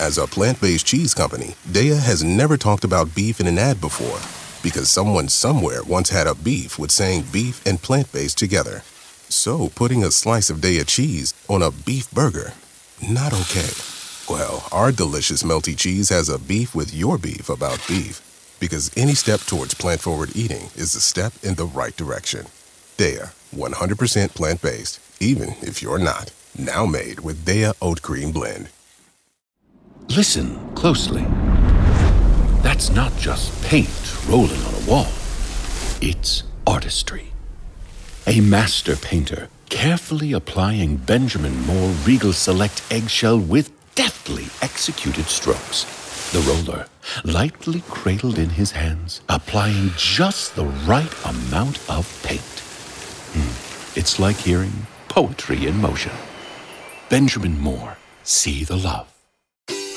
As a plant based cheese company, Daiya has never talked about beef in an ad before because someone somewhere once had a beef with saying beef and plant based together. So putting a slice of Daiya cheese on a beef burger, not okay. Well, our delicious melty cheese has a beef with your beef about beef because any step towards plant forward eating is a step in the right direction. Daiya, 100% plant based, even if you're not. Now made with Daiya Oat Cream Blend. Listen closely. That's not just paint rolling on a wall, it's artistry. A master painter carefully applying Benjamin Moore Regal Select eggshell with deftly executed strokes. The roller, lightly cradled in his hands, applying just the right amount of paint. Hmm. It's like hearing poetry in motion. Benjamin Moore, see the love.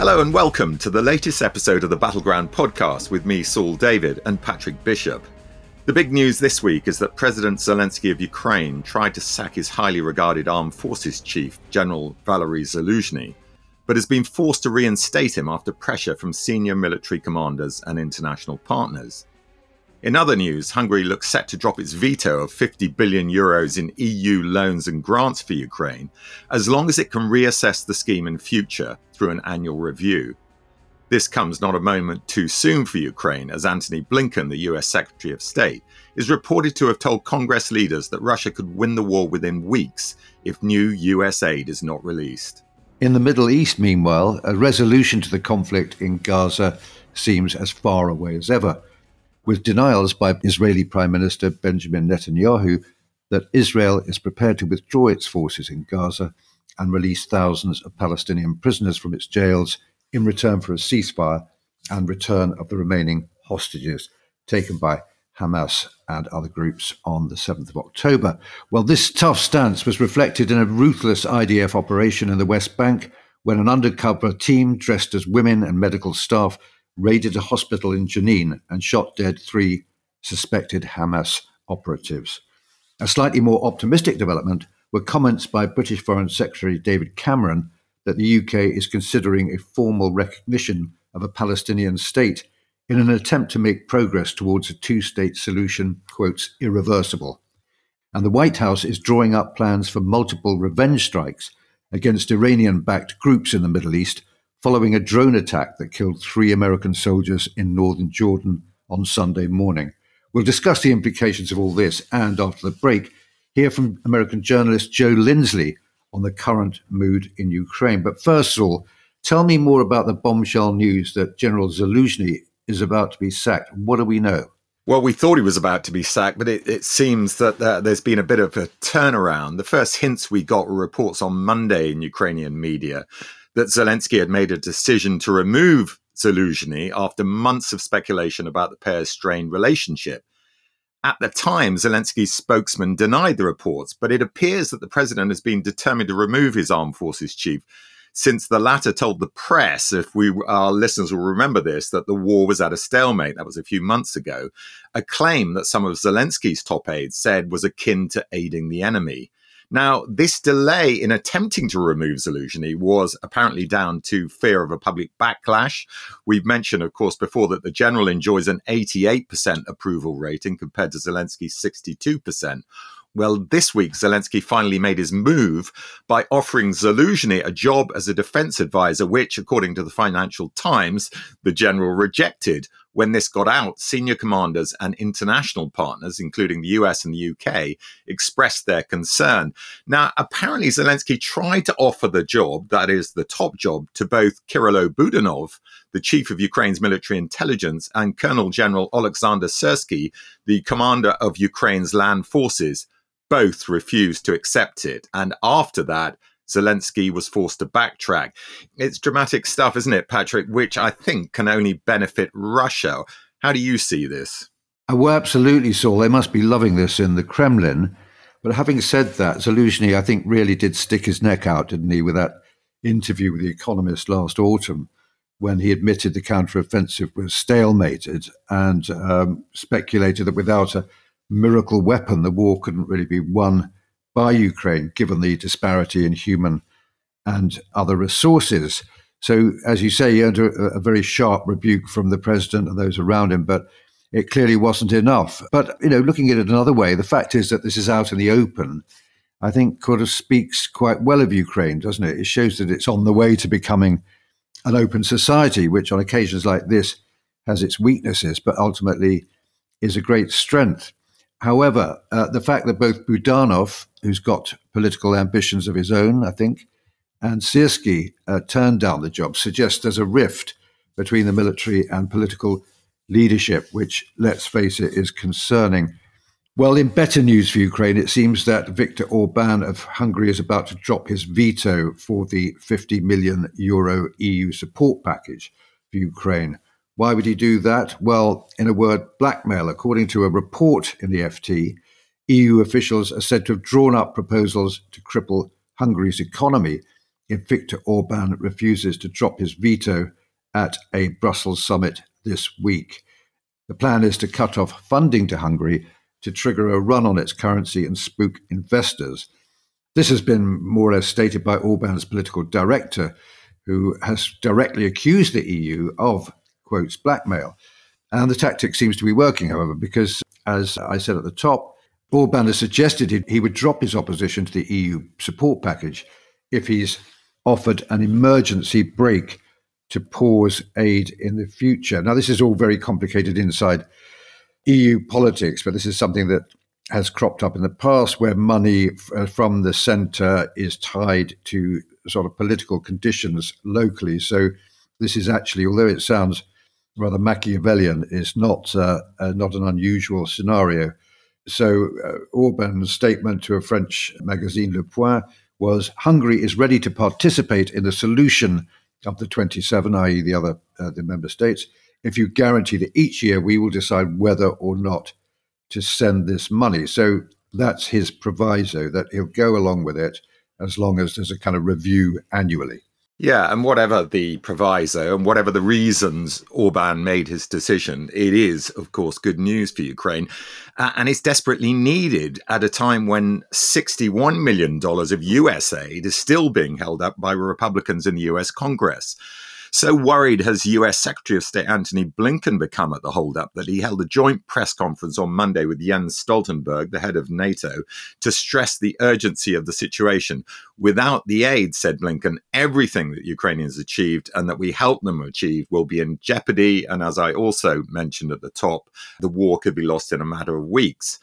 Hello and welcome to the latest episode of the Battleground podcast with me, Saul David, and Patrick Bishop. The big news this week is that President Zelensky of Ukraine tried to sack his highly regarded armed forces chief, General Valery Zaluzhny, but has been forced to reinstate him after pressure from senior military commanders and international partners. In other news, Hungary looks set to drop its veto of 50 billion euros in EU loans and grants for Ukraine, as long as it can reassess the scheme in future through an annual review. This comes not a moment too soon for Ukraine, as Antony Blinken, the US Secretary of State, is reported to have told Congress leaders that Russia could win the war within weeks if new US aid is not released. In the Middle East, meanwhile, a resolution to the conflict in Gaza seems as far away as ever with denials by Israeli Prime Minister Benjamin Netanyahu that Israel is prepared to withdraw its forces in Gaza and release thousands of Palestinian prisoners from its jails in return for a ceasefire and return of the remaining hostages taken by Hamas and other groups on the 7th of October. Well, this tough stance was reflected in a ruthless IDF operation in the West Bank when an undercover team dressed as women and medical staff raided a hospital in Jenin and shot dead three suspected Hamas operatives. A slightly more optimistic development were comments by British Foreign Secretary David Cameron that the UK is considering a formal recognition of a Palestinian state in an attempt to make progress towards a two state solution, quotes, irreversible. And the White House is drawing up plans for multiple revenge strikes against Iranian backed groups in the Middle East following a drone attack that killed three American soldiers in northern Jordan on Sunday morning. We'll discuss the implications of all this and, after the break, hear from American journalist Joe Lindsley on the current mood in Ukraine. But first of all, tell me more about the bombshell news that General Zaluzhny is about to be sacked. What do we know? Well, we thought he was about to be sacked, but it, it seems that uh, there's been a bit of a turnaround. The first hints we got were reports on Monday in Ukrainian media that Zelensky had made a decision to remove Zaluzhny after months of speculation about the pair's strained relationship. At the time, Zelensky's spokesman denied the reports, but it appears that the president has been determined to remove his armed forces chief since the latter told the press, if we our listeners will remember this, that the war was at a stalemate. That was a few months ago. A claim that some of Zelensky's top aides said was akin to aiding the enemy. Now, this delay in attempting to remove Zelensky was apparently down to fear of a public backlash. We've mentioned, of course, before that the general enjoys an 88% approval rating compared to Zelensky's 62%. Well, this week, Zelensky finally made his move by offering Zaluzhny a job as a defense advisor, which, according to the Financial Times, the general rejected. When this got out, senior commanders and international partners, including the US and the UK, expressed their concern. Now, apparently, Zelensky tried to offer the job, that is, the top job, to both Kirilo Budanov, the chief of Ukraine's military intelligence, and Colonel General Alexander Syrsky, the commander of Ukraine's land forces, both refused to accept it. And after that, Zelensky was forced to backtrack. It's dramatic stuff, isn't it, Patrick? Which I think can only benefit Russia. How do you see this? Oh, well, absolutely, Saul. They must be loving this in the Kremlin. But having said that, Zelensky, I think, really did stick his neck out, didn't he, with that interview with The Economist last autumn when he admitted the counteroffensive was stalemated and um, speculated that without a miracle weapon, the war couldn't really be won by Ukraine, given the disparity in human and other resources. So, as you say, he earned a, a very sharp rebuke from the president and those around him, but it clearly wasn't enough. But, you know, looking at it another way, the fact is that this is out in the open, I think kind of speaks quite well of Ukraine, doesn't it? It shows that it's on the way to becoming an open society, which on occasions like this has its weaknesses, but ultimately is a great strength. However, uh, the fact that both Budanov, who's got political ambitions of his own, I think, and Syrsky uh, turned down the job suggests there's a rift between the military and political leadership, which, let's face it, is concerning. Well, in better news for Ukraine, it seems that Viktor Orban of Hungary is about to drop his veto for the 50 million euro EU support package for Ukraine. Why would he do that? Well, in a word, blackmail. According to a report in the FT, EU officials are said to have drawn up proposals to cripple Hungary's economy if Viktor Orban refuses to drop his veto at a Brussels summit this week. The plan is to cut off funding to Hungary to trigger a run on its currency and spook investors. This has been more or less stated by Orban's political director, who has directly accused the EU of, quotes, blackmail. And the tactic seems to be working, however, because, as I said at the top, Orban has suggested he would drop his opposition to the EU support package if he's offered an emergency break to pause aid in the future. Now, this is all very complicated inside EU politics, but this is something that has cropped up in the past where money uh, from the centre is tied to sort of political conditions locally. So, this is actually, although it sounds rather Machiavellian, is not uh, uh, not an unusual scenario. So, uh, Orban's statement to a French magazine, Le Point, was Hungary is ready to participate in the solution of the 27, i.e., the other uh, the member states, if you guarantee that each year we will decide whether or not to send this money. So that's his proviso that he'll go along with it as long as there's a kind of review annually. Yeah, and whatever the proviso and whatever the reasons Orban made his decision, it is, of course, good news for Ukraine. Uh, and it's desperately needed at a time when $61 million of US aid is still being held up by Republicans in the US Congress. So worried has US Secretary of State Antony Blinken become at the holdup that he held a joint press conference on Monday with Jens Stoltenberg, the head of NATO, to stress the urgency of the situation. Without the aid, said Blinken, everything that Ukrainians achieved and that we help them achieve will be in jeopardy. And as I also mentioned at the top, the war could be lost in a matter of weeks.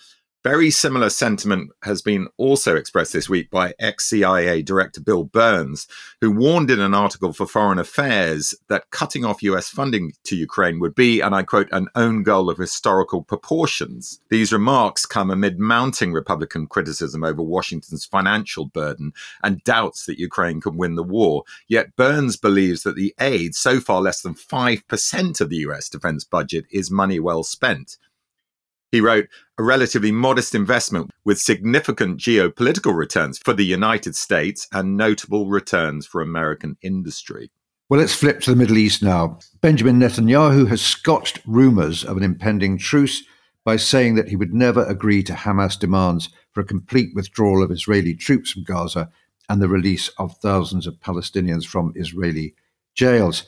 Very similar sentiment has been also expressed this week by ex CIA Director Bill Burns, who warned in an article for Foreign Affairs that cutting off US funding to Ukraine would be, and I quote, an own goal of historical proportions. These remarks come amid mounting Republican criticism over Washington's financial burden and doubts that Ukraine can win the war. Yet Burns believes that the aid, so far less than 5% of the US defense budget, is money well spent. He wrote, a relatively modest investment with significant geopolitical returns for the United States and notable returns for American industry. Well, let's flip to the Middle East now. Benjamin Netanyahu has scotched rumors of an impending truce by saying that he would never agree to Hamas demands for a complete withdrawal of Israeli troops from Gaza and the release of thousands of Palestinians from Israeli jails.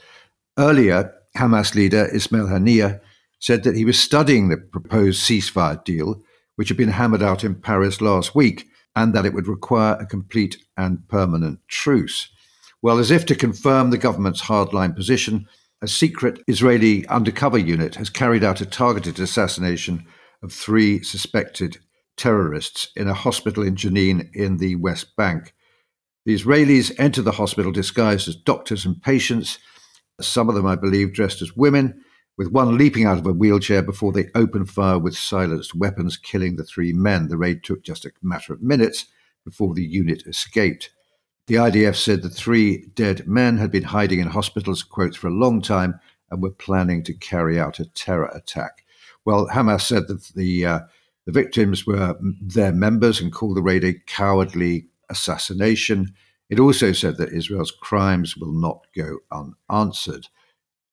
Earlier, Hamas leader Ismail Haniyeh said that he was studying the proposed ceasefire deal, which had been hammered out in Paris last week, and that it would require a complete and permanent truce. Well, as if to confirm the government's hardline position, a secret Israeli undercover unit has carried out a targeted assassination of three suspected terrorists in a hospital in Jenin in the West Bank. The Israelis entered the hospital disguised as doctors and patients some of them, I believe, dressed as women, with one leaping out of a wheelchair before they opened fire with silenced weapons, killing the three men. The raid took just a matter of minutes before the unit escaped. The IDF said the three dead men had been hiding in hospitals, quotes, for a long time and were planning to carry out a terror attack. Well, Hamas said that the uh, the victims were their members and called the raid a cowardly assassination. It also said that Israel's crimes will not go unanswered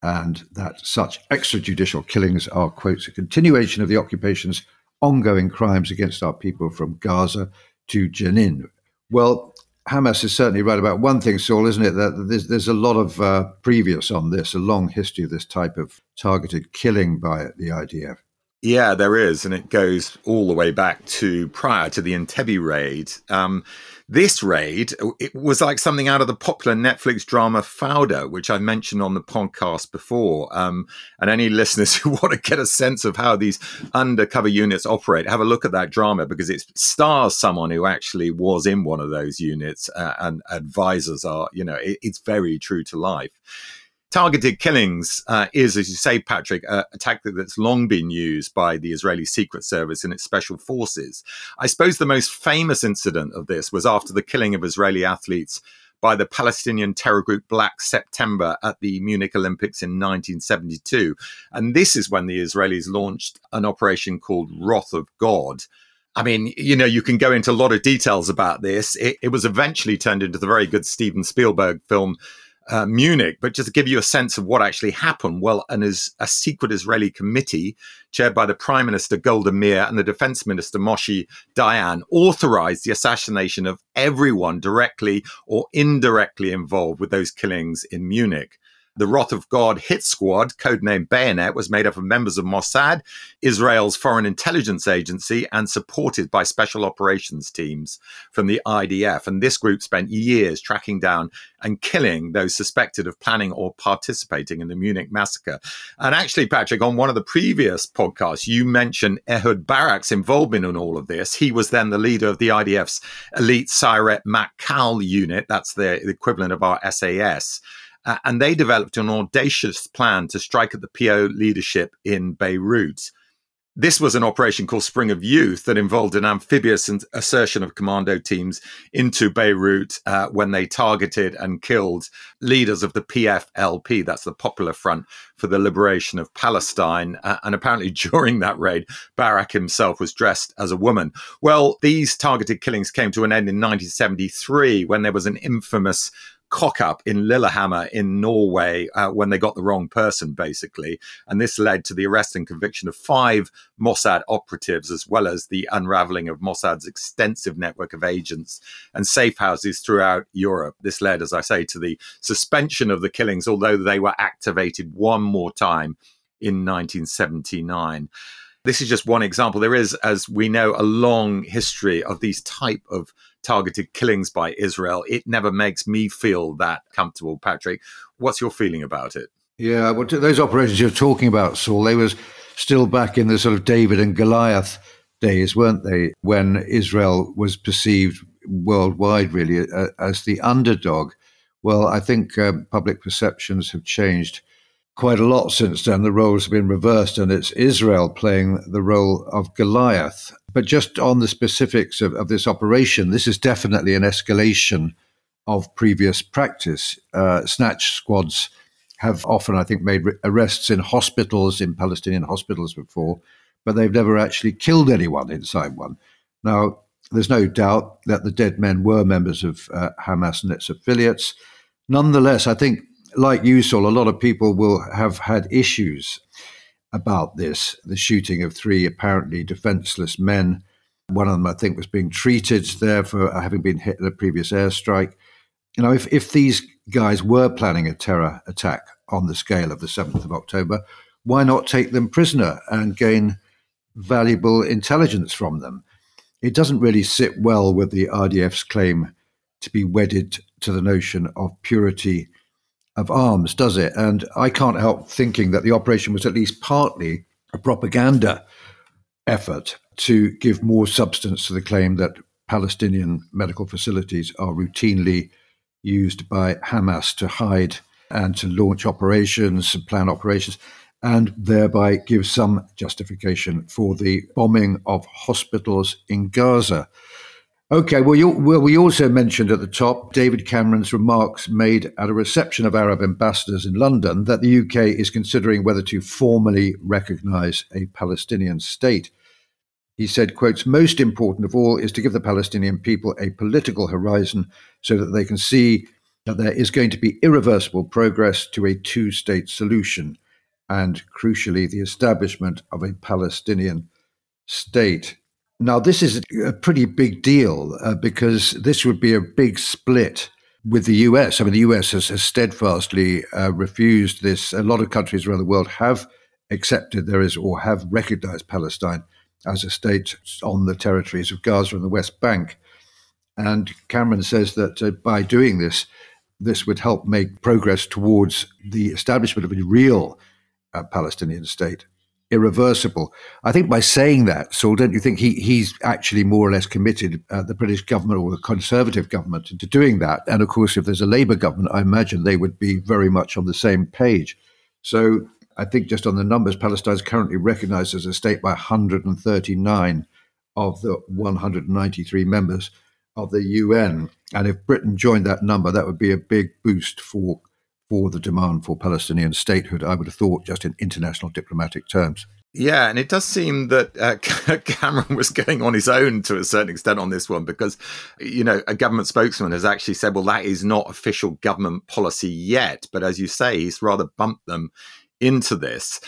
and that such extrajudicial killings are, quotes, a continuation of the occupation's ongoing crimes against our people from Gaza to Jenin. Well, Hamas is certainly right about one thing, Saul, isn't it? That there's, there's a lot of uh, previous on this, a long history of this type of targeted killing by the IDF. Yeah, there is, and it goes all the way back to prior to the Entebbe raid. Um, this raid it was like something out of the popular Netflix drama Fauda, which I mentioned on the podcast before. Um, and any listeners who want to get a sense of how these undercover units operate, have a look at that drama because it stars someone who actually was in one of those units, uh, and advisors are, you know, it, it's very true to life targeted killings uh, is, as you say, Patrick, a, a, tactic that's long been used by the Israeli Secret Service and its special forces. I suppose the most famous incident of this was after the killing of Israeli athletes by the Palestinian terror group Black September at the Munich Olympics in 1972. And this is when the Israelis launched an operation called Wrath of God. I mean, you know, you can go into a lot of details about this. It, it was eventually turned into the very good Steven Spielberg film uh, Munich, but just to give you a sense of what actually happened, well, as a secret Israeli committee chaired by the Prime Minister Golda Meir and the Defense Minister Moshe Dayan authorized the assassination of everyone directly or indirectly involved with those killings in Munich. The Wrath of God hit squad, codenamed Bayonet, was made up of members of Mossad, Israel's foreign intelligence agency, and supported by special operations teams from the IDF. And this group spent years tracking down and killing those suspected of planning or participating in the Munich massacre. And actually, Patrick, on one of the previous podcasts, you mentioned Ehud Barak's involvement in all of this. He was then the leader of the IDF's elite Sayeret Matkal unit. That's the equivalent of our SAS. Uh, and they developed an audacious plan to strike at the PLO leadership in Beirut. This was an operation called Spring of Youth that involved an amphibious assertion of commando teams into Beirut uh, when they targeted and killed leaders of the PFLP, that's the Popular Front for the Liberation of Palestine. Uh, and apparently, during that raid, Barak himself was dressed as a woman. Well, these targeted killings came to an end in 1973 when there was an infamous cock up in Lillehammer in Norway uh, when they got the wrong person, basically. And this led to the arrest and conviction of five Mossad operatives, as well as the unraveling of Mossad's extensive network of agents and safe houses throughout Europe. This led, as I say, to the suspension of the killings, although they were activated one more time in 1979 this is just one example. There is, as we know, a long history of these type of targeted killings by Israel. It never makes me feel that comfortable, Patrick. What's your feeling about it? Yeah, well, those operations you're talking about, Saul, they was still back in the sort of David and Goliath days, weren't they? When Israel was perceived worldwide, really, as the underdog. Well, I think um, public perceptions have changed quite a lot since then. The roles have been reversed, and it's Israel playing the role of Goliath. But just on the specifics of, of this operation, this is definitely an escalation of previous practice. Uh, snatch squads have often, I think, made arrests in hospitals, in Palestinian hospitals before, but they've never actually killed anyone inside one. Now, there's no doubt that the dead men were members of uh, Hamas and its affiliates. Nonetheless, I think like you, a lot of people will have had issues about this the shooting of three apparently defenseless men. One of them, I think, was being treated there for having been hit in a previous airstrike. You know, if, if these guys were planning a terror attack on the scale of the 7th of October, why not take them prisoner and gain valuable intelligence from them? It doesn't really sit well with the IDF's claim to be wedded to the notion of purity of arms, does it? And I can't help thinking that the operation was at least partly a propaganda effort to give more substance to the claim that Palestinian medical facilities are routinely used by Hamas to hide and to launch operations, plan operations, and thereby give some justification for the bombing of hospitals in Gaza. Okay, well, you, well, we also mentioned at the top David Cameron's remarks made at a reception of Arab ambassadors in London that the UK is considering whether to formally recognize a Palestinian state. He said, quotes, most important of all is to give the Palestinian people a political horizon so that they can see that there is going to be irreversible progress to a two state solution and, crucially, the establishment of a Palestinian state. Now, this is a pretty big deal uh, because this would be a big split with the US. I mean, the US has, has steadfastly uh, refused this. A lot of countries around the world have accepted there is or have recognized Palestine as a state on the territories of Gaza and the West Bank. And Cameron says that uh, by doing this, this would help make progress towards the establishment of a real uh, Palestinian state irreversible. I think by saying that, Saul, don't you think he, he's actually more or less committed, uh, the British government or the Conservative government, into doing that? And of course, if there's a Labour government, I imagine they would be very much on the same page. So I think just on the numbers, Palestine is currently recognised as a state by 139 of the 193 members of the UN. And if Britain joined that number, that would be a big boost for for the demand for Palestinian statehood, I would have thought, just in international diplomatic terms. Yeah, and it does seem that uh, Cameron was going on his own to a certain extent on this one because, you know, a government spokesman has actually said, well, that is not official government policy yet. But as you say, he's rather bumped them into this.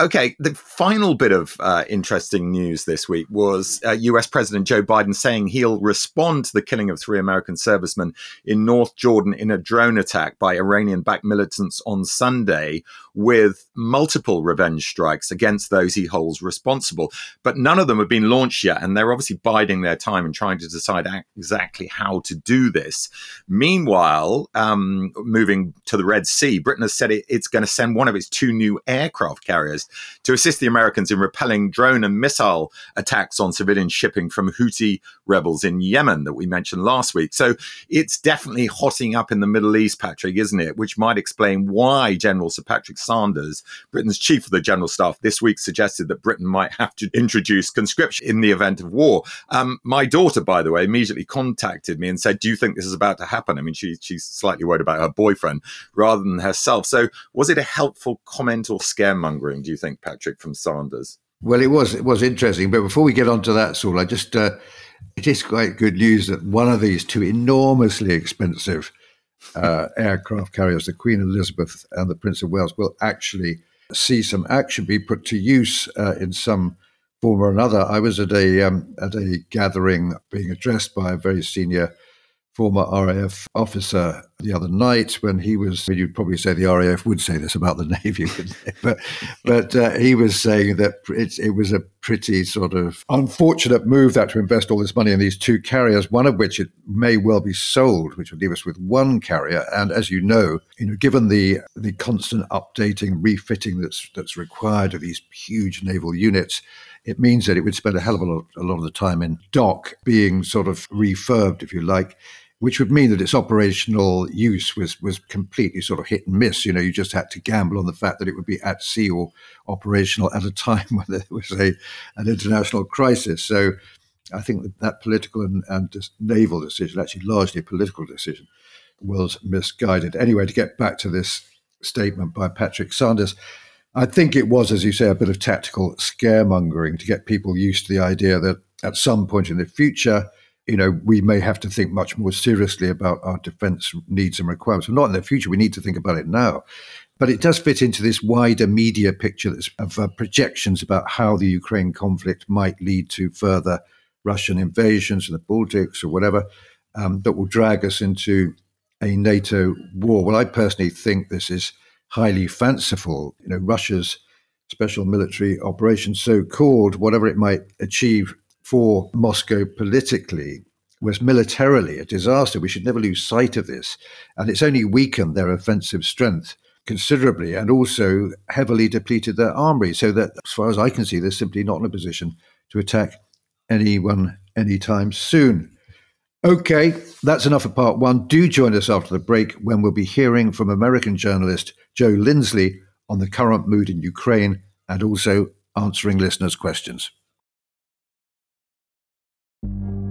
Okay, the final bit of uh, interesting news this week was uh, US President Joe Biden saying he'll respond to the killing of three American servicemen in North Jordan in a drone attack by Iranian backed militants on Sunday with multiple revenge strikes against those he holds responsible. But none of them have been launched yet, and they're obviously biding their time and trying to decide exactly how to do this. Meanwhile, um, moving to the Red Sea, Britain has said it, it's going to send one of its two new aircraft carriers to assist the Americans in repelling drone and missile attacks on civilian shipping from Houthi rebels in Yemen that we mentioned last week. So it's definitely hotting up in the Middle East, Patrick, isn't it? Which might explain why General Sir Patrick Sanders, Britain's chief of the general staff, this week suggested that Britain might have to introduce conscription in the event of war. Um, my daughter, by the way, immediately contacted me and said, "Do you think this is about to happen?" I mean, she, she's slightly worried about her boyfriend rather than herself. So, was it a helpful comment or scaremongering? Do you think, Patrick, from Sanders? Well, it was it was interesting, but before we get on to that, Saul, I just uh, it is quite good news that one of these two enormously expensive uh, aircraft carriers, the Queen Elizabeth and the Prince of Wales, will actually see some action be put to use uh, in some form or another. I was at a um, at a gathering being addressed by a very senior former RAF officer the other night when he was, you'd probably say the RAF would say this about the Navy, but but uh, he was saying that it, it was a pretty sort of unfortunate move that to invest all this money in these two carriers, one of which it may well be sold, which would leave us with one carrier. And as you know, you know, given the the constant updating, refitting that's that's required of these huge naval units, it means that it would spend a hell of a lot, a lot of the time in dock being sort of refurbed, if you like which would mean that its operational use was was completely sort of hit and miss. You know, you just had to gamble on the fact that it would be at sea or operational at a time when there was a an international crisis. So, I think that, that political and, and naval decision, actually largely a political decision, was misguided. Anyway, to get back to this statement by Patrick Sanders. I think it was, as you say, a bit of tactical scaremongering to get people used to the idea that at some point in the future, you know, we may have to think much more seriously about our defense needs and requirements. Not in the future, we need to think about it now. But it does fit into this wider media picture of uh, projections about how the Ukraine conflict might lead to further Russian invasions in the Baltics or whatever um, that will drag us into a NATO war. Well, I personally think this is highly fanciful. You know, Russia's special military operation, so called, whatever it might achieve for Moscow politically was militarily a disaster. We should never lose sight of this. And it's only weakened their offensive strength considerably and also heavily depleted their armory. So that, as far as I can see, they're simply not in a position to attack anyone anytime soon. Okay, that's enough of part one. Do join us after the break when we'll be hearing from American journalist Joe Lindsley on the current mood in Ukraine and also answering listeners' questions.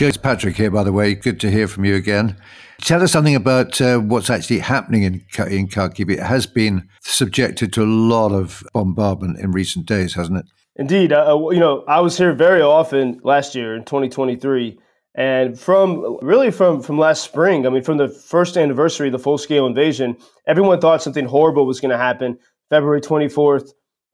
Joe Patrick here, by the way. Good to hear from you again. Tell us something about uh, what's actually happening in, in Kharkiv. It has been subjected to a lot of bombardment in recent days, hasn't it? Indeed, uh, you know, I was here very often last year in 2023, and from really from from last spring. I mean, from the first anniversary of the full scale invasion, everyone thought something horrible was going to happen. February 24th,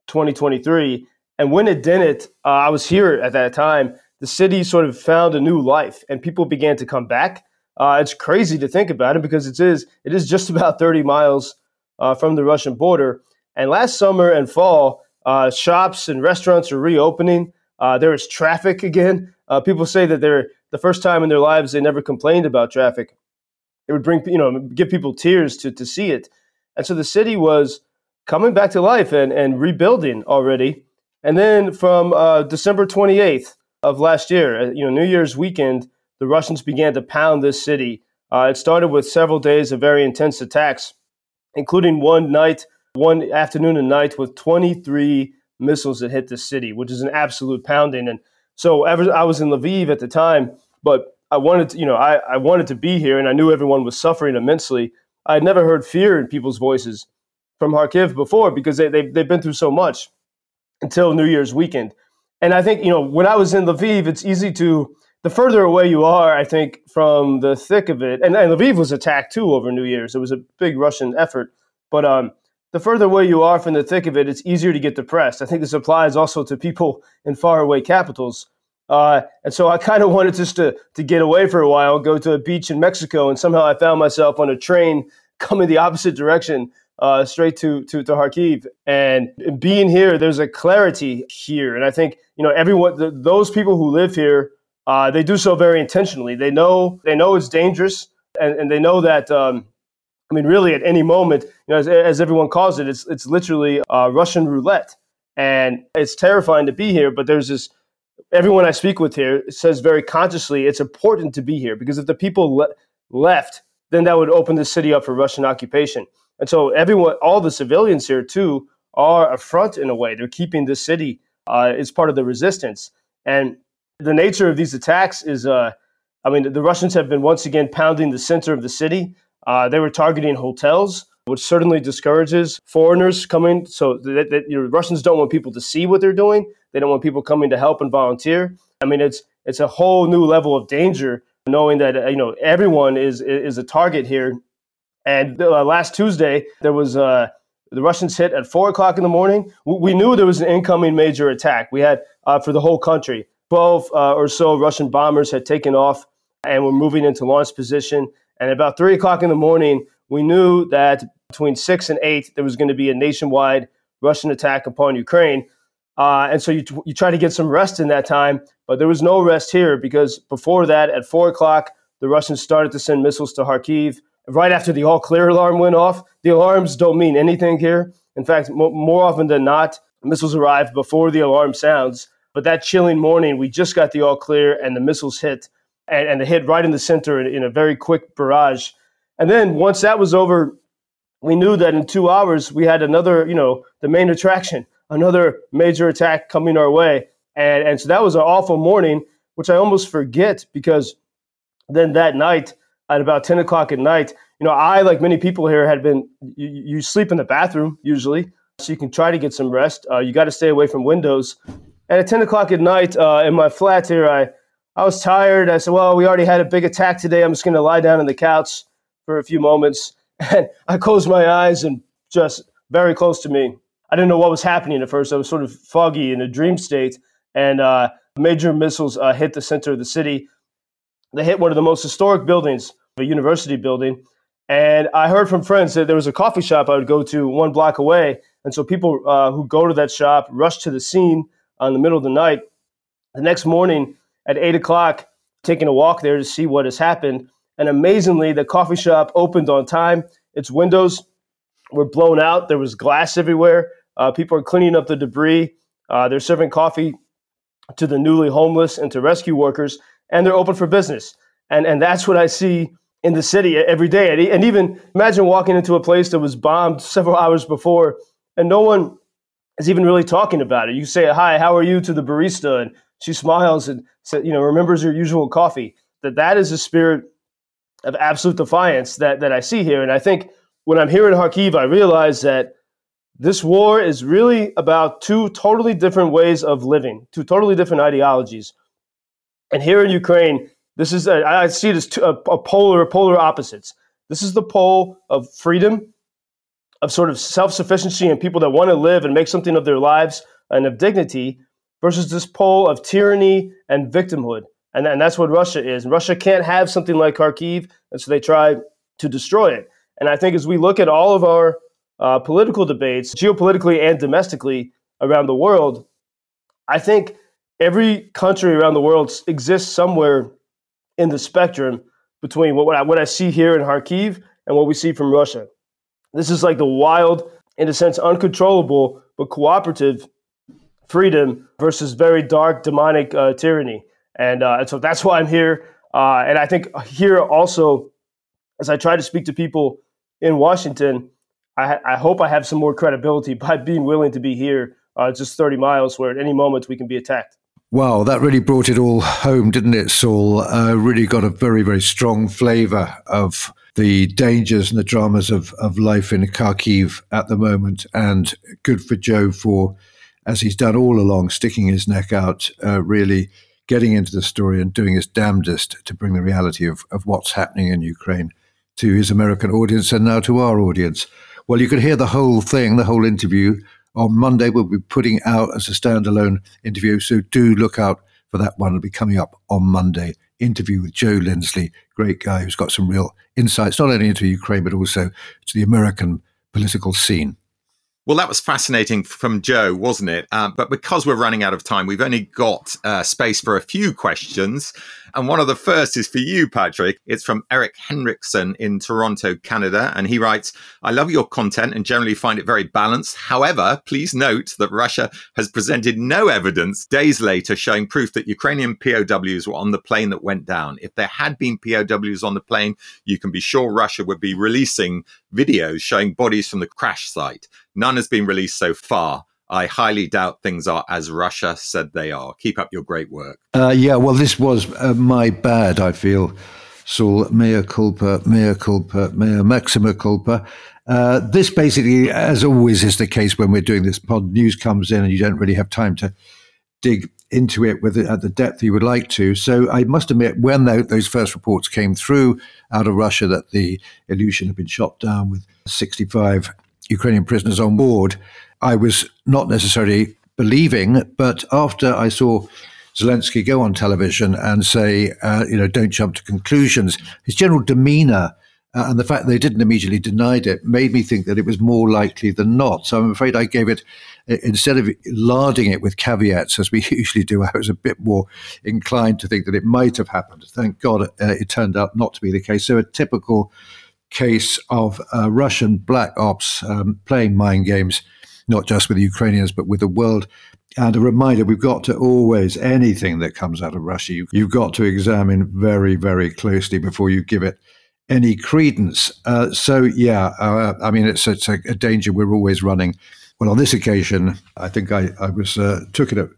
2023, and when it didn't, uh, I was here at that time. The city sort of found a new life, and people began to come back. Uh, it's crazy to think about it because it is it is just about 30 miles uh, from the Russian border. And last summer and fall, uh, shops and restaurants are reopening. Uh, there is traffic again. Uh, people say that they're the first time in their lives they never complained about traffic. It would bring you know give people tears to to see it. And so the city was coming back to life and and rebuilding already. And then from uh, December 28th of last year, you know New Year's weekend, the Russians began to pound this city. Uh, it started with several days of very intense attacks, including one night, one afternoon and night with 23 missiles that hit the city, which is an absolute pounding. And so ever, I was in Lviv at the time, but I wanted to, you know, I, I wanted to be here and I knew everyone was suffering immensely. I had never heard fear in people's voices from Kharkiv before because they, they've, they've been through so much until New Year's weekend. And I think, you know, when I was in Lviv, it's easy to, the further away you are, I think, from the thick of it, and, and Lviv was attacked too over New Year's. It was a big Russian effort. But um, the further away you are from the thick of it, it's easier to get depressed. I think this applies also to people in faraway capitals. Uh, and so I kind of wanted just to, to get away for a while, go to a beach in Mexico, and somehow I found myself on a train coming the opposite direction uh, straight to, to, to Kharkiv. And being here, there's a clarity here. And I think, you know, everyone, those people who live here, uh, they do so very intentionally. They know, they know it's dangerous and, and they know that, um, I mean, really at any moment, you know, as, as everyone calls it, it's, it's literally uh, Russian roulette. And it's terrifying to be here, but there's this, everyone I speak with here says very consciously it's important to be here because if the people le- left, then that would open the city up for Russian occupation. And so everyone, all the civilians here too, are a front in a way. They're keeping the city uh, as part of the resistance. And the nature of these attacks is, uh, I mean, the Russians have been once again pounding the center of the city. Uh, they were targeting hotels, which certainly discourages foreigners coming. So that, that you know, Russians don't want people to see what they're doing. They don't want people coming to help and volunteer. I mean, it's it's a whole new level of danger knowing that uh, you know everyone is is a target here and uh, last Tuesday, there was uh, the Russians hit at four o'clock in the morning. We knew there was an incoming major attack. We had uh, for the whole country. Twelve uh, or so Russian bombers had taken off and were moving into launch position. And about three o'clock in the morning, we knew that between six and eight, there was going to be a nationwide Russian attack upon Ukraine. Uh, and so you, you try to get some rest in that time, but there was no rest here because before that, at four o'clock, the Russians started to send missiles to Kharkiv. Right after the all clear alarm went off, the alarms don't mean anything here. In fact, mo- more often than not, missiles arrive before the alarm sounds. But that chilling morning, we just got the all clear and the missiles hit, and, and they hit right in the center in, in a very quick barrage. And then once that was over, we knew that in two hours we had another, you know, the main attraction, another major attack coming our way. And, and so that was an awful morning, which I almost forget because then that night at about 10 o'clock at night, you know, I, like many people here, had been, you, you sleep in the bathroom usually, so you can try to get some rest. Uh, you got to stay away from windows. And at 10 o'clock at night uh, in my flat here, I, I was tired. I said, well, we already had a big attack today. I'm just going to lie down on the couch for a few moments. And I closed my eyes and just very close to me. I didn't know what was happening at first. I was sort of foggy in a dream state. And uh, major missiles uh, hit the center of the city. They hit one of the most historic buildings, a university building. And I heard from friends that there was a coffee shop I would go to one block away. And so people uh, who go to that shop rush to the scene in the middle of the night. The next morning at eight o'clock, taking a walk there to see what has happened. And amazingly, the coffee shop opened on time. Its windows were blown out. There was glass everywhere. Uh, people are cleaning up the debris. Uh, they're serving coffee to the newly homeless and to rescue workers, and they're open for business. And and that's what I see in the city every day. And even imagine walking into a place that was bombed several hours before, and no one is even really talking about it. You say, "Hi, how are you?" to the barista, and she smiles and "You know, remembers your usual coffee." That that is a spirit of absolute defiance that, that I see here. And I think when I'm here in Kharkiv, I realize that this war is really about two totally different ways of living, two totally different ideologies. And here in Ukraine, this is a, I see it as a, a polar polar opposites. This is the pole of freedom, of sort of self sufficiency, and people that want to live and make something of their lives and of dignity, versus this pole of tyranny and victimhood. And, and that's what Russia is. And Russia can't have something like Kharkiv, and so they try to destroy it. And I think as we look at all of our uh, political debates, geopolitically and domestically around the world, I think every country around the world exists somewhere in the spectrum between what I, what I see here in Kharkiv and what we see from Russia. This is like the wild, in a sense, uncontrollable but cooperative freedom versus very dark, demonic uh, tyranny. And, uh, and so that's why I'm here. Uh, and I think here also, as I try to speak to people in Washington, I, I hope I have some more credibility by being willing to be here uh, just 30 miles where at any moment we can be attacked. Wow, that really brought it all home, didn't it, Saul? Uh, really got a very, very strong flavor of the dangers and the dramas of, of life in Kharkiv at the moment. And good for Joe for, as he's done all along, sticking his neck out, uh, really getting into the story and doing his damnedest to bring the reality of, of what's happening in Ukraine to his American audience and now to our audience. Well, you could hear the whole thing, the whole interview on Monday. We'll be putting out as a standalone interview, so do look out for that one. It'll be coming up on Monday. Interview with Joe Lindsley, great guy who's got some real insights, not only into Ukraine, but also to the American political scene. Well, that was fascinating from Joe, wasn't it? Uh, but because we're running out of time, we've only got uh, space for a few questions. And one of the first is for you, Patrick. It's from Eric Henriksen in Toronto, Canada. And he writes I love your content and generally find it very balanced. However, please note that Russia has presented no evidence days later showing proof that Ukrainian POWs were on the plane that went down. If there had been POWs on the plane, you can be sure Russia would be releasing videos showing bodies from the crash site. None has been released so far. I highly doubt things are as Russia said they are. Keep up your great work. Uh, yeah, well, this was uh, my bad, I feel. Saul, mea culpa, mea culpa, mea maxima culpa. Uh, this basically, as always is the case when we're doing this pod, news comes in and you don't really have time to dig into it with it at the depth you would like to. So I must admit, when those first reports came through out of Russia that the Ilyushin had been shot down with 65 Ukrainian prisoners on board, I was not necessarily believing. But after I saw Zelensky go on television and say, uh, you know, don't jump to conclusions, his general demeanor Uh, and the fact they didn't immediately deny it made me think that it was more likely than not. So I'm afraid I gave it, instead of larding it with caveats as we usually do, I was a bit more inclined to think that it might have happened. Thank God uh, it turned out not to be the case. So a typical case of uh, Russian black ops um, playing mind games, not just with the Ukrainians, but with the world. And a reminder we've got to always, anything that comes out of Russia, you, you've got to examine very, very closely before you give it any credence. Uh, so, yeah, uh, I mean, it's, it's a, a, danger we're always running. Well, on this occasion, I think I, I was uh, took it at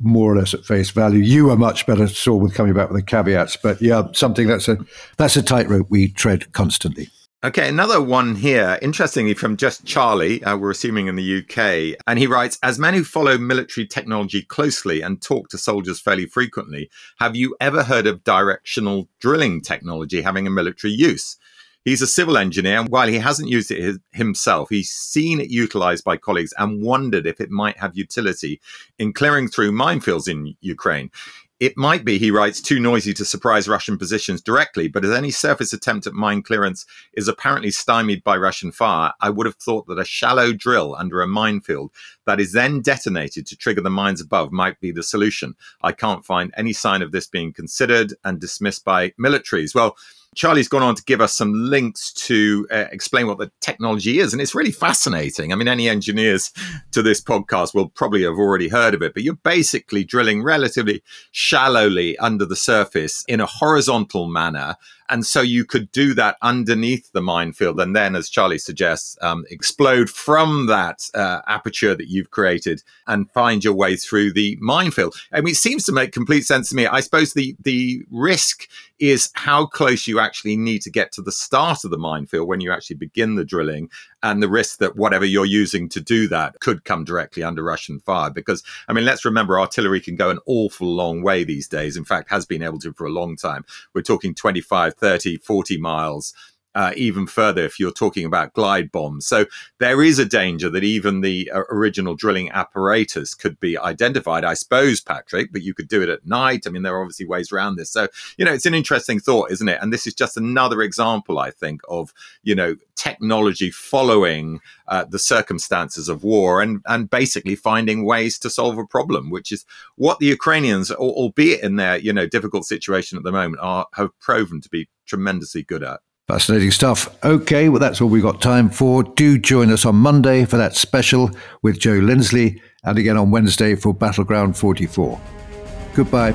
more or less at face value. You were much better still with coming back with the caveats, but yeah, something that's a that's a tightrope we tread constantly. Okay, another one here, interestingly from just Charlie, uh, we're assuming in the UK. And he writes As men who follow military technology closely and talk to soldiers fairly frequently, have you ever heard of directional drilling technology having a military use? He's a civil engineer, and while he hasn't used it himself, he's seen it utilized by colleagues and wondered if it might have utility in clearing through minefields in Ukraine. It might be, he writes, too noisy to surprise Russian positions directly, but as any surface attempt at mine clearance is apparently stymied by Russian fire, I would have thought that a shallow drill under a minefield that is then detonated to trigger the mines above might be the solution. I can't find any sign of this being considered and dismissed by militaries. Well, Charlie's gone on to give us some links to uh, explain what the technology is. And it's really fascinating. I mean, any engineers to this podcast will probably have already heard of it, but you're basically drilling relatively shallowly under the surface in a horizontal manner and so you could do that underneath the minefield and then, as Charlie suggests, um, explode from that uh, aperture that you've created and find your way through the minefield. I mean, it seems to make complete sense to me. I suppose the, the risk is how close you actually need to get to the start of the minefield when you actually begin the drilling and the risk that whatever you're using to do that could come directly under Russian fire. Because, I mean, let's remember artillery can go an awful long way these days. In fact, has been able to for a long time. We're talking 25, 30, 40 miles uh, even further if you're talking about glide bombs. So there is a danger that even the uh, original drilling apparatus could be identified, I suppose, Patrick, but you could do it at night. I mean, there are obviously ways around this. So, you know, it's an interesting thought, isn't it? And this is just another example, I think, of, you know, technology following uh, the circumstances of war and, and basically finding ways to solve a problem, which is what the Ukrainians, albeit in their, you know, difficult situation at the moment, are have proven to be tremendously good at. Fascinating stuff. Okay, well, that's all we've got time for. Do join us on Monday for that special with Joe Lindsley and again on Wednesday for Battleground 44. Goodbye.